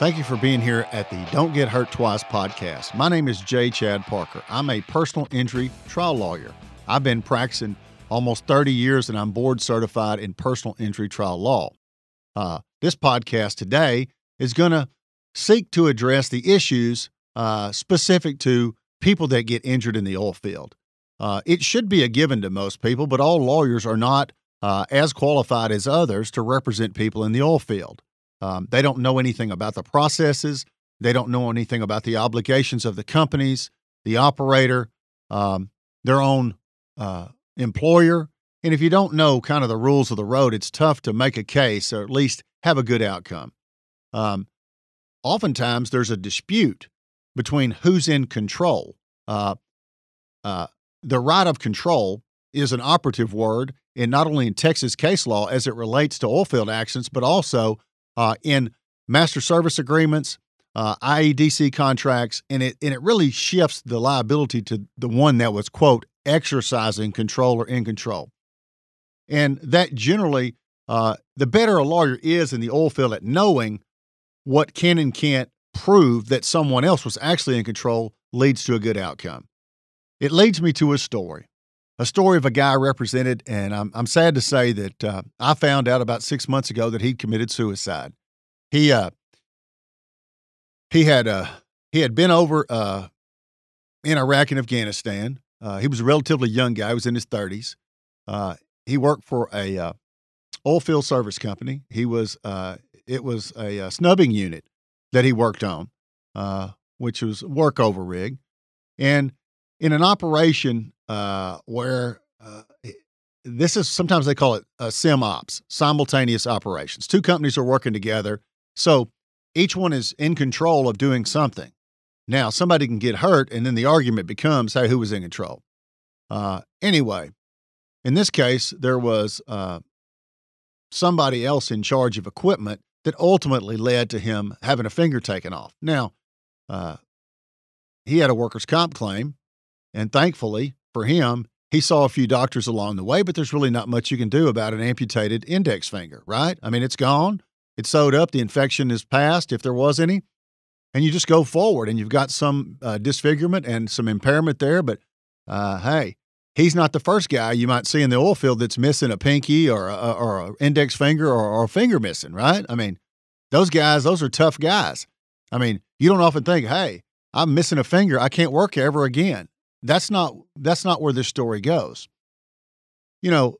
Thank you for being here at the Don't Get Hurt Twice podcast. My name is Jay Chad Parker. I'm a personal injury trial lawyer. I've been practicing almost 30 years and I'm board certified in personal injury trial law. Uh, this podcast today is going to seek to address the issues uh, specific to people that get injured in the oil field. Uh, it should be a given to most people, but all lawyers are not uh, as qualified as others to represent people in the oil field. Um, they don't know anything about the processes. They don't know anything about the obligations of the companies, the operator, um, their own uh, employer. And if you don't know kind of the rules of the road, it's tough to make a case or at least have a good outcome. Um, oftentimes, there's a dispute between who's in control. Uh, uh, the right of control is an operative word in not only in Texas case law as it relates to oilfield accidents, but also uh, in master service agreements, uh, IADC contracts, and it and it really shifts the liability to the one that was quote exercising control or in control, and that generally uh, the better a lawyer is in the oil field at knowing what can and can't prove that someone else was actually in control leads to a good outcome. It leads me to a story a story of a guy represented, and I'm, I'm sad to say that uh, I found out about six months ago that he'd committed suicide. He uh, he had uh, he had been over uh, in Iraq and Afghanistan. Uh, he was a relatively young guy. He was in his 30s. Uh, he worked for a uh, oil field service company. He was uh, it was a, a, snubbing unit that he worked on, uh, which was workover rig, and in an operation uh, where uh, this is sometimes they call it uh, sim ops, simultaneous operations. Two companies are working together, so each one is in control of doing something. Now, somebody can get hurt, and then the argument becomes, hey, who was in control? Uh, anyway, in this case, there was uh, somebody else in charge of equipment that ultimately led to him having a finger taken off. Now, uh, he had a workers' comp claim, and thankfully for him, he saw a few doctors along the way, but there's really not much you can do about an amputated index finger, right? I mean, it's gone, it's sewed up, the infection is past, if there was any, and you just go forward and you've got some uh, disfigurement and some impairment there. But uh, hey, he's not the first guy you might see in the oil field that's missing a pinky or a, or an index finger or, or a finger missing, right? I mean, those guys, those are tough guys. I mean, you don't often think, hey, I'm missing a finger. I can't work ever again. That's not that's not where this story goes. You know,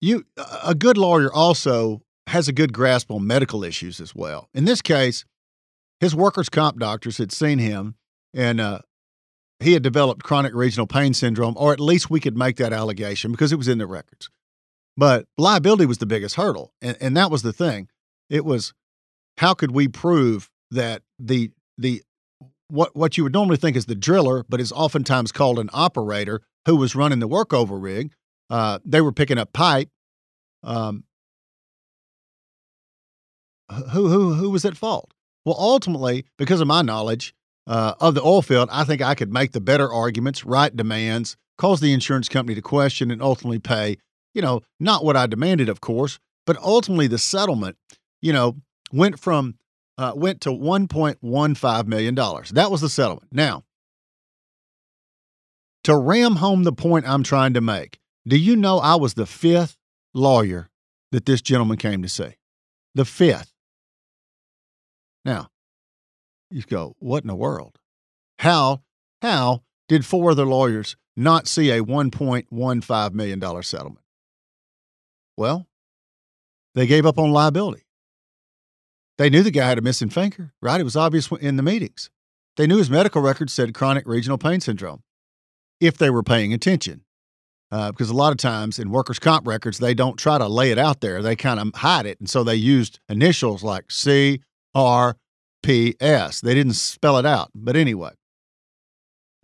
you a good lawyer also has a good grasp on medical issues as well. In this case, his workers' comp doctors had seen him and uh, he had developed chronic regional pain syndrome, or at least we could make that allegation because it was in the records. But liability was the biggest hurdle. And, and that was the thing. It was how could we prove that the the what what you would normally think is the driller, but is oftentimes called an operator who was running the workover rig. Uh, they were picking up pipe. Um, who who who was at fault? Well, ultimately, because of my knowledge uh, of the oil field, I think I could make the better arguments, write demands, cause the insurance company to question, and ultimately pay. You know, not what I demanded, of course, but ultimately the settlement. You know, went from uh, went to $1.15 million. That was the settlement. Now, to ram home the point I'm trying to make, do you know I was the fifth lawyer that this gentleman came to see? The fifth. Now, you go, what in the world? How, how did four other lawyers not see a $1.15 million settlement? Well, they gave up on liability. They knew the guy had a missing finger, right? It was obvious in the meetings. They knew his medical records said chronic regional pain syndrome if they were paying attention. Uh, because a lot of times in workers' comp records, they don't try to lay it out there. They kind of hide it. And so they used initials like C, R, P, S. They didn't spell it out. But anyway.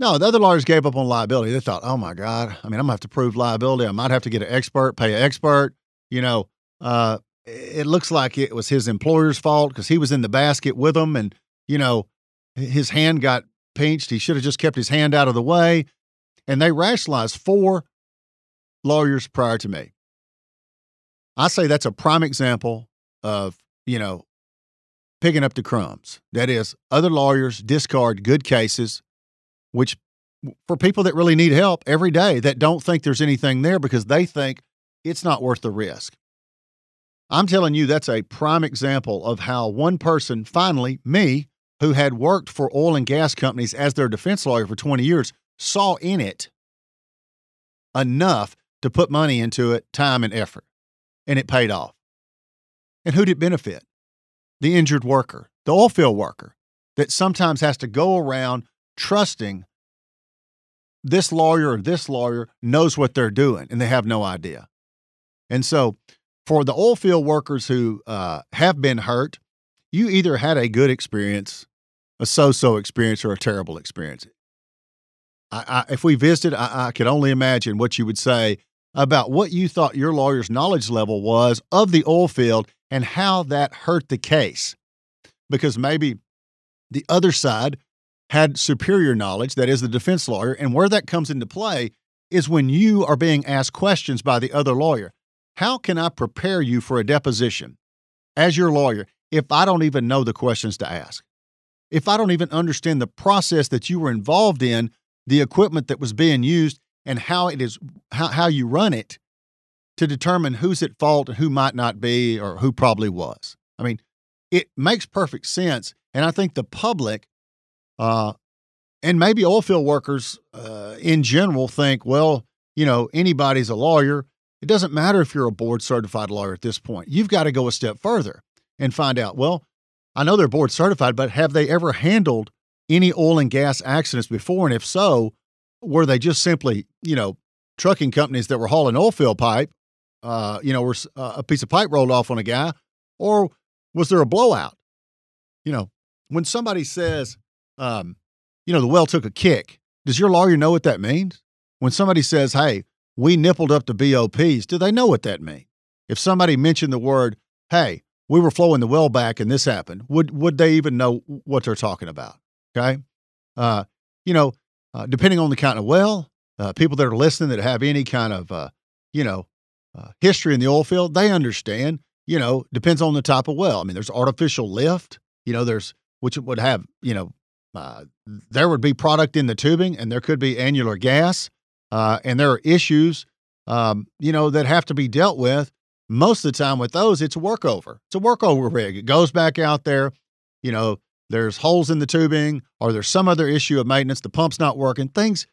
No, the other lawyers gave up on liability. They thought, oh my God, I mean, I'm going to have to prove liability. I might have to get an expert, pay an expert. You know, uh, it looks like it was his employer's fault because he was in the basket with them and, you know, his hand got pinched. He should have just kept his hand out of the way. And they rationalized four lawyers prior to me. I say that's a prime example of, you know, picking up the crumbs. That is, other lawyers discard good cases, which for people that really need help every day that don't think there's anything there because they think it's not worth the risk. I'm telling you, that's a prime example of how one person, finally, me, who had worked for oil and gas companies as their defense lawyer for 20 years, saw in it enough to put money into it, time and effort. And it paid off. And who did it benefit? The injured worker, the oil field worker that sometimes has to go around trusting this lawyer or this lawyer knows what they're doing and they have no idea. And so, for the oil field workers who uh, have been hurt, you either had a good experience, a so so experience, or a terrible experience. I, I, if we visited, I, I could only imagine what you would say about what you thought your lawyer's knowledge level was of the oil field and how that hurt the case. Because maybe the other side had superior knowledge, that is, the defense lawyer, and where that comes into play is when you are being asked questions by the other lawyer. How can I prepare you for a deposition as your lawyer if I don't even know the questions to ask? If I don't even understand the process that you were involved in the equipment that was being used and how it is how, how you run it to determine who's at fault and who might not be or who probably was. I mean, it makes perfect sense. And I think the public uh, and maybe oilfield workers uh, in general think, well, you know, anybody's a lawyer. It doesn't matter if you're a board certified lawyer at this point. You've got to go a step further and find out, well, I know they're board certified, but have they ever handled any oil and gas accidents before? And if so, were they just simply, you know, trucking companies that were hauling oil field pipe, uh, you know, were uh, a piece of pipe rolled off on a guy, or was there a blowout? You know, when somebody says, um, you know, the well took a kick, does your lawyer know what that means? When somebody says, hey, we nippled up the BOPs, do they know what that means? If somebody mentioned the word, hey, we were flowing the well back and this happened, would would they even know what they're talking about? Okay. Uh, you know, uh, depending on the kind of well, uh, people that are listening that have any kind of, uh, you know, uh, history in the oil field, they understand, you know, depends on the type of well. I mean, there's artificial lift, you know, there's, which would have, you know, uh, there would be product in the tubing and there could be annular gas. and there are issues, um, you know, that have to be dealt with. Most of the time with those, it's a workover. It's a workover rig. It goes back out there, you know, there's holes in the tubing or there's some other issue of maintenance, the pump's not working, things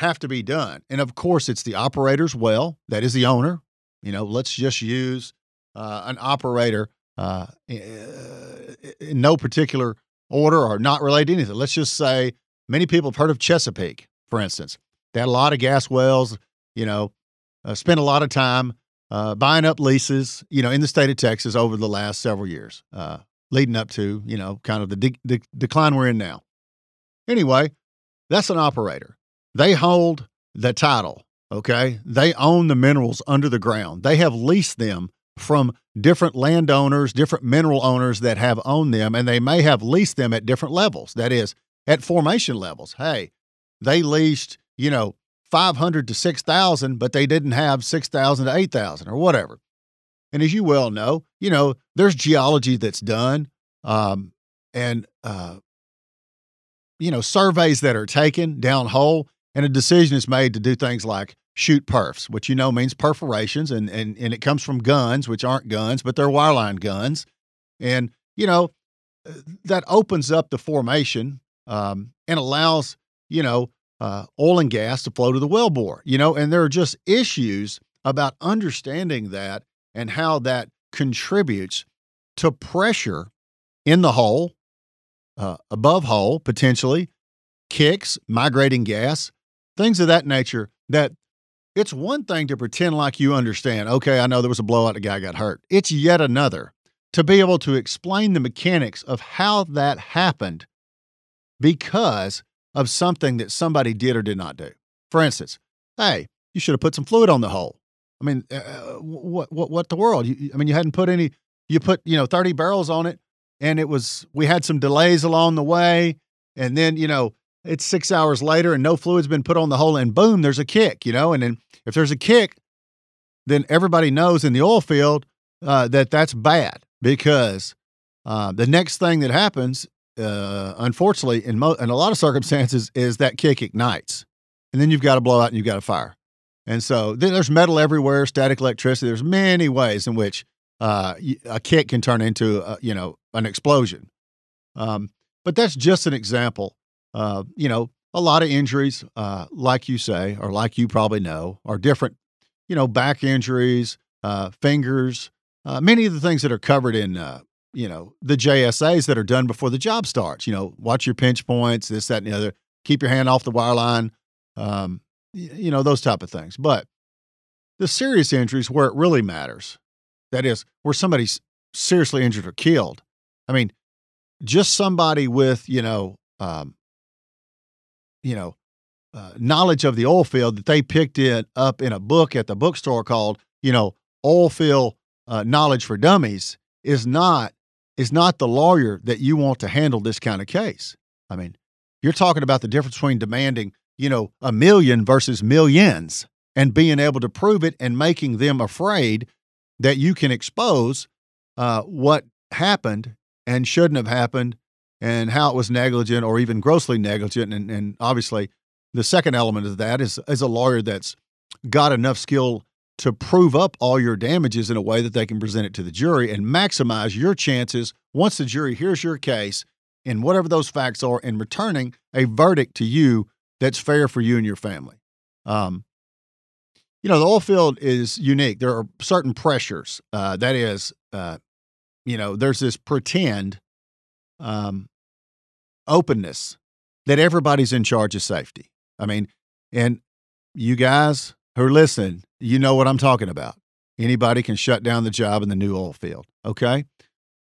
have to be done. And of course, it's the operator's well, that is the owner. You know, let's just use uh, an operator uh, in no particular order or not related to anything. Let's just say many people have heard of Chesapeake, for instance. They had a lot of gas wells, you know, uh, spent a lot of time uh, buying up leases, you know, in the state of Texas over the last several years. Uh, leading up to, you know, kind of the de- de- decline we're in now. Anyway, that's an operator. They hold the title, okay? They own the minerals under the ground. They have leased them from different landowners, different mineral owners that have owned them, and they may have leased them at different levels. That is, at formation levels. Hey, they leased, you know, 500 to 6,000, but they didn't have 6,000 to 8,000 or whatever. And as you well know, you know, there's geology that's done um, and, uh, you know, surveys that are taken down hole, and a decision is made to do things like shoot perfs, which you know means perforations, and, and, and it comes from guns, which aren't guns, but they're wireline guns. And, you know, uh, that opens up the formation um, and allows, you know, uh, oil and gas to flow to the wellbore, you know, and there are just issues about understanding that and how that contributes to pressure in the hole, uh, above hole, potentially, kicks, migrating gas, things of that nature. That it's one thing to pretend like you understand. Okay, I know there was a blowout, a guy got hurt. It's yet another to be able to explain the mechanics of how that happened because of something that somebody did or did not do. For instance, hey, you should have put some fluid on the hole. I mean, uh, uh what what what the world? You, I mean, you hadn't put any. You put you know thirty barrels on it, and it was we had some delays along the way, and then you know it's six hours later, and no fluid's been put on the hole, and boom, there's a kick. You know, and then if there's a kick, then everybody knows in the oil field uh, that that's bad because uh, the next thing that happens, uh, unfortunately, in, mo- in a lot of circumstances, is that kick ignites. And then you've got a blowout and you've got a fire. And so then there's metal everywhere, static electricity. There's many ways in which uh, a kick can turn into, a, you know, an explosion. Um, but that's just an example. Uh, you know, a lot of injuries, uh, like you say, or like you probably know, are different. You know, back injuries, uh, fingers, uh, many of the things that are covered in, uh, you know, the JSAs that are done before the job starts. You know, watch your pinch points, this, that, and the other. Keep your hand off the wire line. Um, you know, those type of things. But the serious injuries where it really matters, that is, where somebody's seriously injured or killed. I mean, just somebody with, you know, um, you know, uh, knowledge of the oil field that they picked it up in a book at the bookstore called, you know, Oil Field uh, Knowledge for Dummies is not is not the lawyer that you want to handle this kind of case. I mean, you're talking about the difference between demanding, you know, a million versus millions and being able to prove it and making them afraid that you can expose uh, what happened and shouldn't have happened and how it was negligent or even grossly negligent. And, and obviously, the second element of that is, is a lawyer that's got enough skill to prove up all your damages in a way that they can present it to the jury and maximize your chances once the jury hears your case and whatever those facts are in returning a verdict to you that's fair for you and your family. Um, you know, the oil field is unique. There are certain pressures. Uh, that is, uh, you know, there's this pretend um, openness that everybody's in charge of safety. I mean, and you guys who are listening, you know what I'm talking about. Anybody can shut down the job in the new oil field. Okay.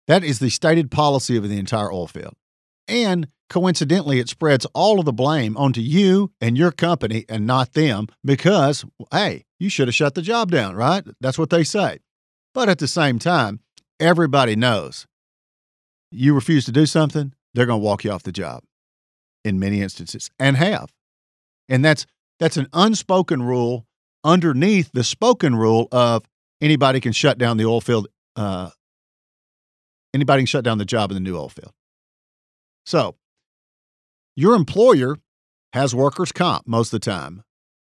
That is the stated policy of the entire oil field. And coincidentally, it spreads all of the blame onto you and your company and not them because, hey, you should have shut the job down, right? That's what they say. But at the same time, everybody knows you refuse to do something, they're going to walk you off the job in many instances and have. And that's that's an unspoken rule underneath the spoken rule of anybody can shut down the oil field uh, anybody can shut down the job in the new oil field. So, your employer has workers' comp most of the time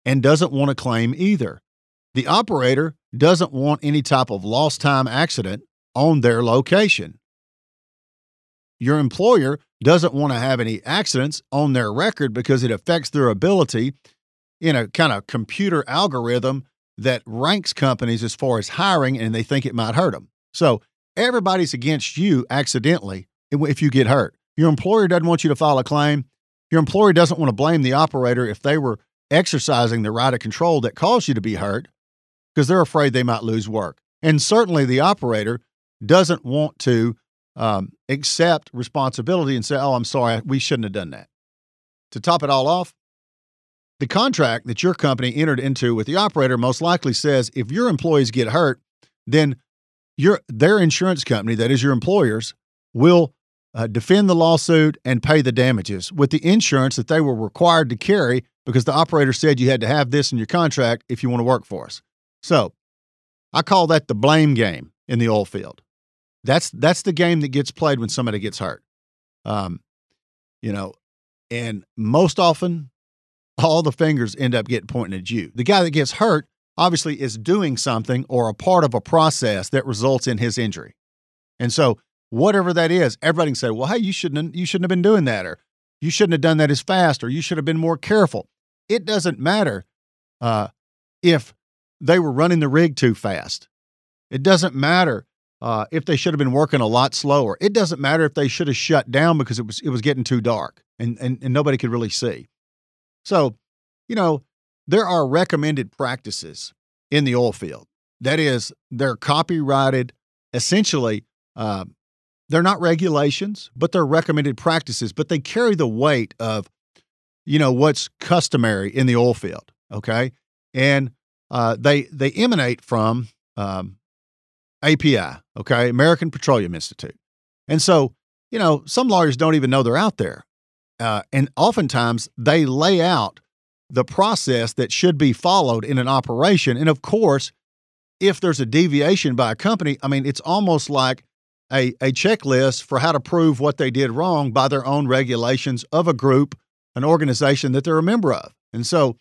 and doesn't want to claim either. The operator doesn't want any type of lost time accident on their location. Your employer doesn't want to have any accidents on their record because it affects their ability in a kind of computer algorithm that ranks companies as far as hiring and they think it might hurt them. So everybody's against you accidentally if you get hurt. Your employer doesn't want you to file a claim. Your employer doesn't want to blame the operator if they were exercising the right of control that caused you to be hurt because they're afraid they might lose work. And certainly the operator doesn't want to um, accept responsibility and say, oh, I'm sorry, we shouldn't have done that. To top it all off, the contract that your company entered into with the operator most likely says if your employees get hurt, then your their insurance company, that is your employers, will uh, defend the lawsuit and pay the damages with the insurance that they were required to carry because the operator said you had to have this in your contract if you want to work for us. So I call that the blame game in the oil field. That's that's the game that gets played when somebody gets hurt. Um, you know, and most often all the fingers end up getting pointing at you. The guy that gets hurt obviously is doing something or a part of a process that results in his injury. And so whatever that is, everybody can say, well, hey, you shouldn't you shouldn't have been doing that, or you shouldn't have done that as fast, or you should have been more careful. It doesn't matter uh, if they were running the rig too fast. It doesn't matter uh, if they should have been working a lot slower. It doesn't matter if they should have shut down because it was it was getting too dark and, and, and nobody could really see. So, you know, there are recommended practices in the oil field. That is, they're copyrighted. Essentially, uh, they're not regulations, but they're recommended practices. But they carry the weight of, you know, what's customary in the oil field. Okay, and uh, they they emanate from um, API, okay, American Petroleum Institute. And so, you know, some lawyers don't even know they're out there. Uh, and oftentimes they lay out the process that should be followed in an operation. And of course, if there's a deviation by a company, I mean, it's almost like a, a checklist for how to prove what they did wrong by their own regulations of a group, an organization that they're a member of. And so,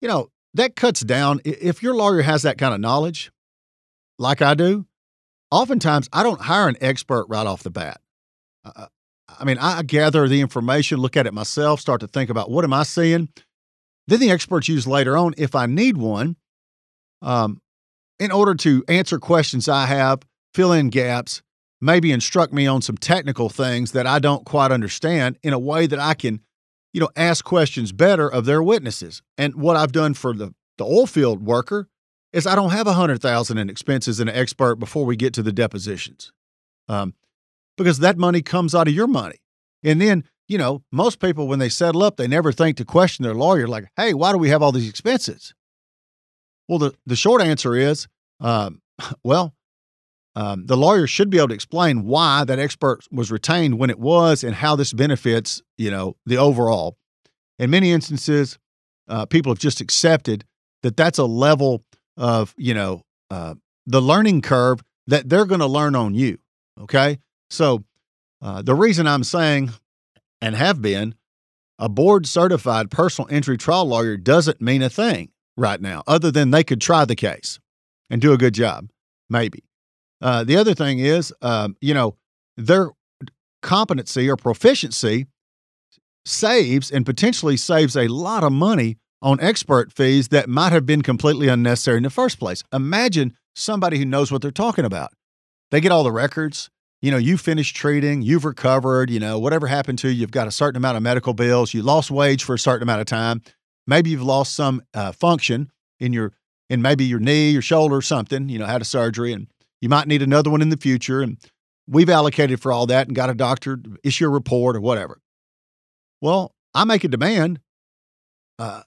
you know, that cuts down. If your lawyer has that kind of knowledge, like I do, oftentimes I don't hire an expert right off the bat. Uh, I mean, I gather the information, look at it myself, start to think about what am I seeing. Then the experts use later on, if I need one, um, in order to answer questions I have, fill in gaps, maybe instruct me on some technical things that I don't quite understand in a way that I can, you know, ask questions better of their witnesses. And what I've done for the, the oil field worker is I don't have a hundred thousand in expenses and an expert before we get to the depositions. Um, because that money comes out of your money. And then, you know, most people, when they settle up, they never think to question their lawyer, like, hey, why do we have all these expenses? Well, the, the short answer is, um, well, um, the lawyer should be able to explain why that expert was retained when it was and how this benefits, you know, the overall. In many instances, uh, people have just accepted that that's a level of, you know, uh, the learning curve that they're going to learn on you. Okay. So uh, the reason I'm saying and have been a board certified personal injury trial lawyer doesn't mean a thing right now, other than they could try the case and do a good job, maybe. Uh, the other thing is, um, you know, their competency or proficiency saves and potentially saves a lot of money on expert fees that might have been completely unnecessary in the first place. Imagine somebody who knows what they're talking about. They get all the records, you know, you finished treating, you've recovered, you know, whatever happened to you, you've got a certain amount of medical bills, you lost wage for a certain amount of time. Maybe you've lost some uh, function in your, in maybe your knee, your shoulder, or something, you know, had a surgery and you might need another one in the future. And we've allocated for all that and got a doctor to issue a report or whatever. Well, I make a demand uh,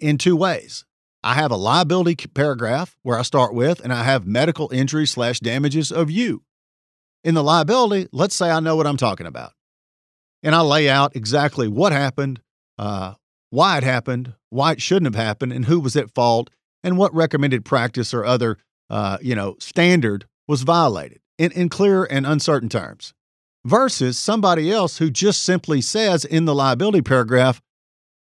in two ways. I have a liability paragraph where I start with, and I have medical injury slash damages of you. In the liability, let's say I know what I'm talking about. And I lay out exactly what happened, uh, why it happened, why it shouldn't have happened, and who was at fault, and what recommended practice or other, uh, you know, standard was violated in, in clear and uncertain terms. Versus somebody else who just simply says in the liability paragraph,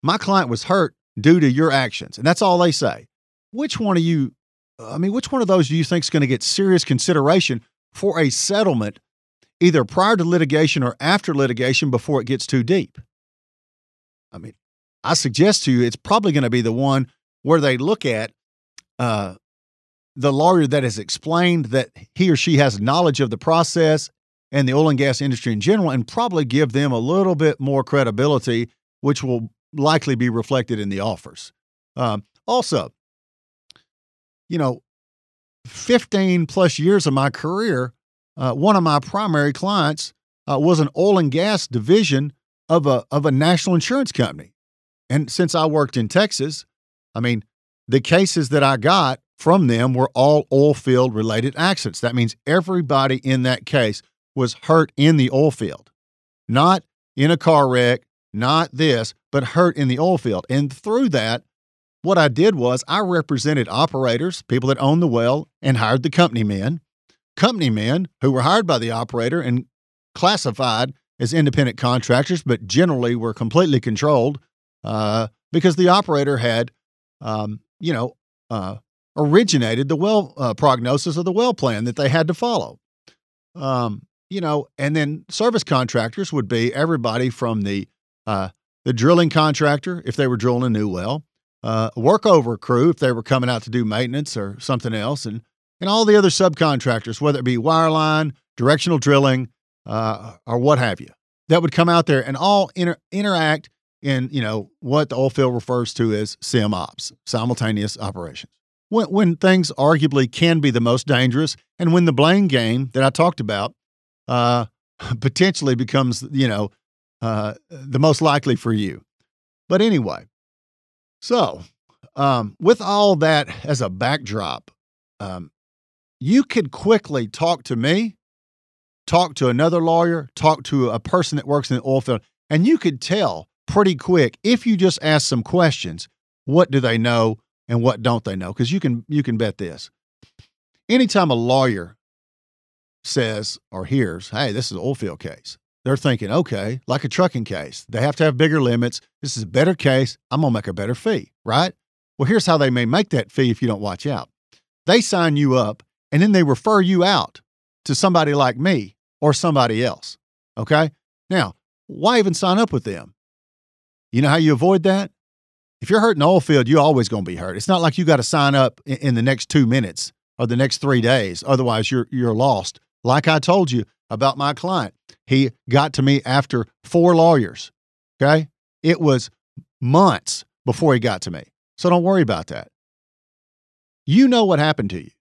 my client was hurt due to your actions. And that's all they say. Which one of you, I mean, which one of those do you think is going to get serious consideration for a settlement either prior to litigation or after litigation before it gets too deep. I mean, I suggest to you it's probably going to be the one where they look at uh, the lawyer that has explained that he or she has knowledge of the process and the oil and gas industry in general and probably give them a little bit more credibility, which will likely be reflected in the offers. Um, also, you know, 15 plus years of my career, uh, one of my primary clients uh, was an oil and gas division of a of a national insurance company. And since I worked in Texas, I mean, the cases that I got from them were all oil field related accidents. That means everybody in that case was hurt in the oil field, not in a car wreck, not this, but hurt in the oil field. And through that, what I did was I represented operators, people that owned the well, and hired the company men. Company men who were hired by the operator and classified as independent contractors, but generally were completely controlled uh, because the operator had, um, you know, uh, originated the well uh, prognosis of the well plan that they had to follow. Um, you know, and then service contractors would be everybody from the uh, the drilling contractor if they were drilling a new well, uh, workover crew if they were coming out to do maintenance or something else, and and all the other subcontractors, whether it be wireline, directional drilling, uh, or what have you, that would come out there and all inter- interact in you know what the oil field refers to as sim ops, simultaneous operations. When, when things arguably can be the most dangerous, and when the blame game that I talked about uh, potentially becomes you know uh, the most likely for you. But anyway, so, um, with all that as a backdrop, um, you could quickly talk to me, talk to another lawyer, talk to a person that works in the oil field, and you could tell pretty quick if you just ask some questions what do they know and what don't they know because you can you can bet this anytime a lawyer says or hears, hey, this is an oil field case, they're thinking, okay, like a trucking case, they have to have bigger limits. This is a better case. I'm going to make a better fee, right? Well, here's how they may make that fee if you don't watch out. They sign you up and then they refer you out to somebody like me or somebody else. Okay. Now, why even sign up with them? You know how you avoid that? If you're hurt in oil field, you're always going to be hurt. It's not like you got to sign up in the next two minutes or the next three days. Otherwise, you're you're lost. Like I told you about my client, he got to me after four lawyers. Okay, it was months before he got to me. So don't worry about that. You know what happened to you.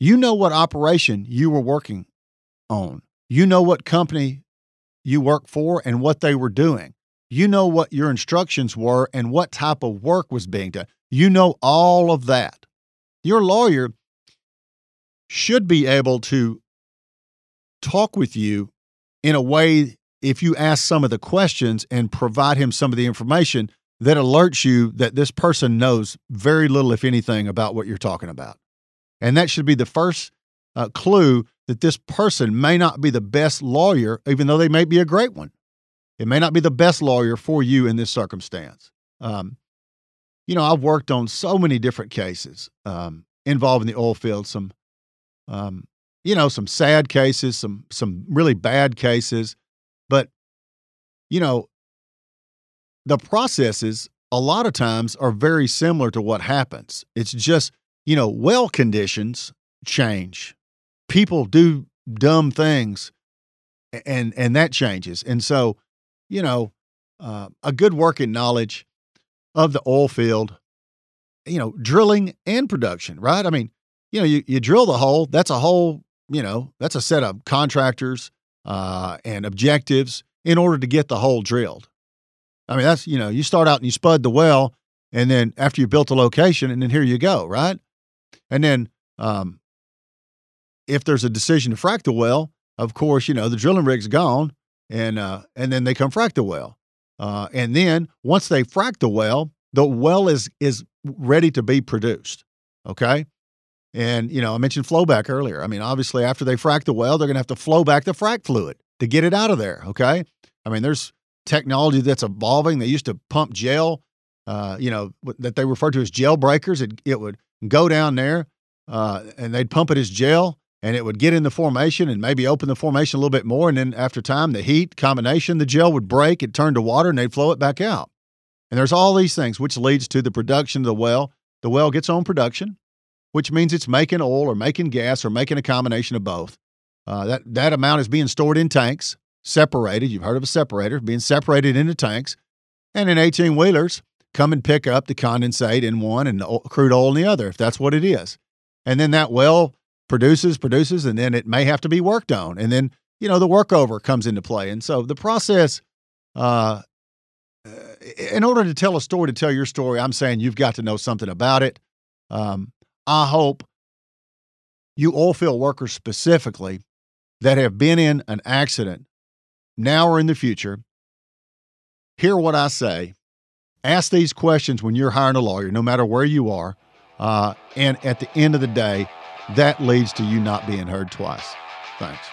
You know what operation you were working on. You know what company you work for and what they were doing. You know what your instructions were and what type of work was being done. You know all of that. Your lawyer should be able to talk with you in a way if you ask some of the questions and provide him some of the information that alerts you that this person knows very little, if anything, about what you're talking about. And that should be the first uh, clue that this person may not be the best lawyer, even though they may be a great one. It may not be the best lawyer for you in this circumstance. Um, you know, I've worked on so many different cases um, involving the oil field. Some, um, you know, some sad cases, some some really bad cases, but you know, the processes a lot of times are very similar to what happens. It's just, you know, well conditions change. People do dumb things and and that changes. And so, you know, uh, a good working knowledge of the oil field, you know, drilling and production, right? I mean, you know, you, you drill the hole, that's a whole, you know, that's a set of contractors uh, and objectives in order to get the hole drilled. I mean, that's, you know, you start out and you spud the well, and then after you built the location, and then here you go, right? And then um, if there's a decision to frack the well, of course, you know, the drilling rig's gone, and uh, and then they come frack the well. Uh, and then once they frack the well, the well is is ready to be produced. Okay. And you know, I mentioned flowback earlier. I mean, obviously, after they frack the well, they're going to have to flow back the frack fluid to get it out of there. Okay. I mean, there's technology that's evolving. They used to pump gel, uh, you know, that they refer to as gel breakers. It, it would go down there uh, and they'd pump it as gel and it would get in the formation and maybe open the formation a little bit more. And then after time, the heat combination, the gel would break, it turned to water, and they'd flow it back out. And there's all these things, which leads to the production of the well. The well gets on production, which means it's making oil or making gas or making a combination of both. Uh, that, that amount is being stored in tanks separated. You've heard of a separator being separated into tanks. And in 18 wheelers, come and pick up the condensate in one and crude oil in the other, if that's what it is. And then that well produces, produces, and then it may have to be worked on. And then, you know, the workover comes into play. And so the process, uh, in order to tell a story, to tell your story, I'm saying you've got to know something about it. Um, I hope you oil field workers specifically that have been in an accident now or in the future, hear what I say. Ask these questions when you're hiring a lawyer, no matter where you are. Uh, and at the end of the day, that leads to you not being heard twice. Thanks.